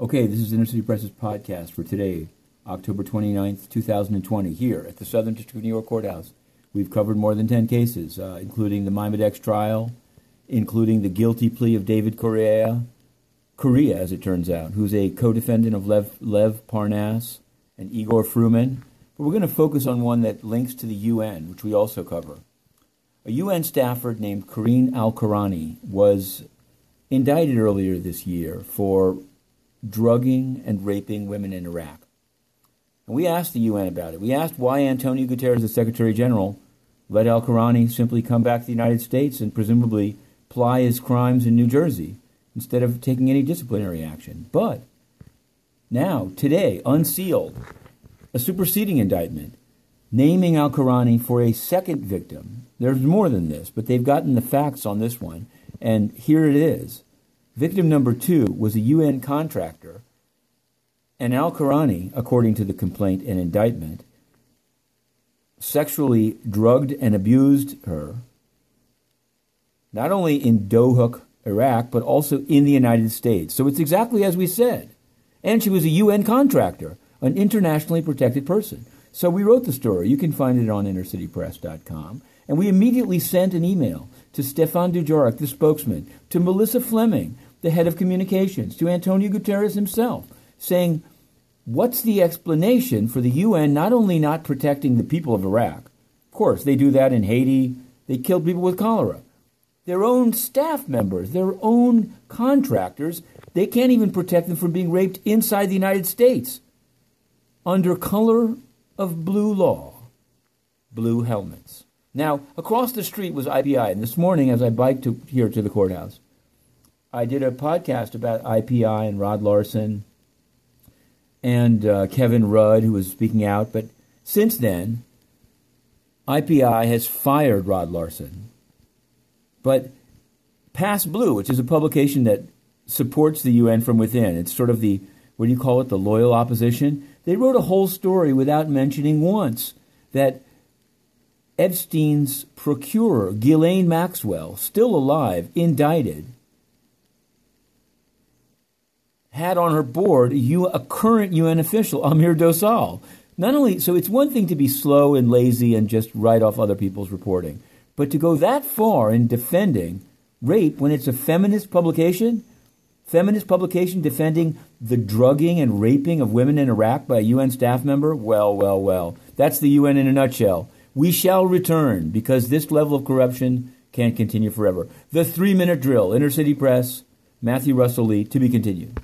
Okay, this is Inner City Press's podcast for today, October 29th, 2020, here at the Southern District of New York Courthouse. We've covered more than 10 cases, uh, including the MiMedx trial, including the guilty plea of David Correa, Correia, as it turns out, who's a co-defendant of Lev, Lev Parnas and Igor Fruman. But we're going to focus on one that links to the UN, which we also cover. A UN staffer named Karim Elkorany was indicted earlier this year for drugging and raping women in Iraq. And we asked the UN about it. We asked why Antonio Guterres, the Secretary General, let Elkorany simply come back to the United States and presumably ply his crimes in New Jersey instead of taking any disciplinary action. But now, today, unsealed, a superseding indictment naming Elkorany for a second victim. There's more than this, but they've gotten the facts on this one, and here it is. Victim number two was a UN contractor, and Elkorany, according to the complaint and indictment, sexually drugged and abused her, not only in Dohuk, Iraq, but also in the United States. So it's exactly as we said. And she was a UN contractor, an internationally protected person. So we wrote the story. You can find it on innercitypress.com. And we immediately sent an email to Stefan Dujarric, the spokesman, to Melissa Fleming, the head of communications, to Antonio Guterres himself, saying, What's the explanation for the UN not only not protecting the people of Iraq? Of course, they do that in Haiti. They killed people with cholera. Their own staff members, their own contractors, they can't even protect them from being raped inside the United States under color of blue law, blue helmets. Now, across the street was IPI, and this morning, as I biked to, here to the courthouse, I did a podcast about IPI and Rod Larsen and uh, Kevin Rudd, who was speaking out. But since then, IPI has fired Rod Larsen. But PassBlue, which is a publication that supports the UN from within, it's sort of the, what do you call it, the loyal opposition. They wrote a whole story without mentioning once that Epstein's procurer, Ghislaine Maxwell, still alive, indicted, had on her board a current UN official, Amir Dossal. Not only, so it's one thing to be slow and lazy and just write off other people's reporting, but to go that far in defending rape when it's a feminist publication, feminist publication defending the drugging and raping of women in Iraq by a UN staff member, well, well, well. That's the UN in a nutshell. We shall return because this level of corruption can't continue forever. The three minute drill, Inner City Press, Matthew Russell Lee, to be continued.